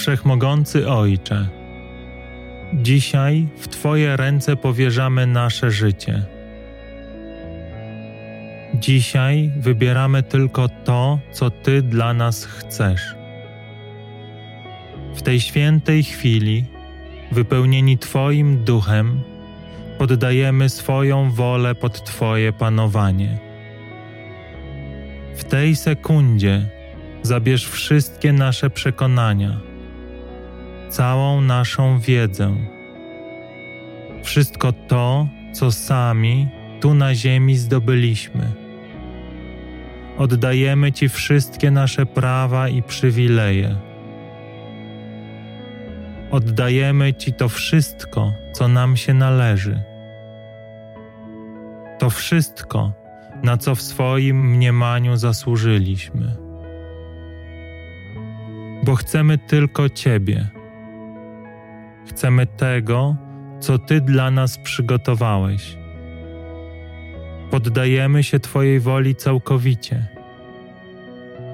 Wszechmogący Ojcze, dzisiaj w Twoje ręce powierzamy nasze życie. Dzisiaj wybieramy tylko to, co Ty dla nas chcesz. W tej świętej chwili, wypełnieni Twoim duchem, poddajemy swoją wolę pod Twoje panowanie. W tej sekundzie zabierz wszystkie nasze przekonania, całą naszą wiedzę, wszystko to, co sami tu na ziemi zdobyliśmy. Oddajemy Ci wszystkie nasze prawa i przywileje. Oddajemy Ci to wszystko, co nam się należy. To wszystko, na co w swoim mniemaniu zasłużyliśmy. Bo chcemy tylko Ciebie. Chcemy tego, co Ty dla nas przygotowałeś. Poddajemy się Twojej woli całkowicie.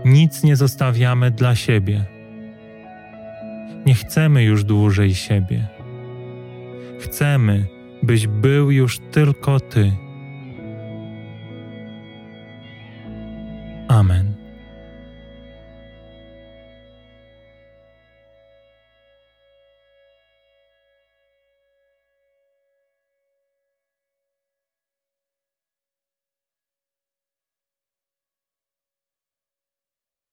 Nic nie zostawiamy dla siebie. Nie chcemy już dłużej siebie. Chcemy, byś był już tylko Ty.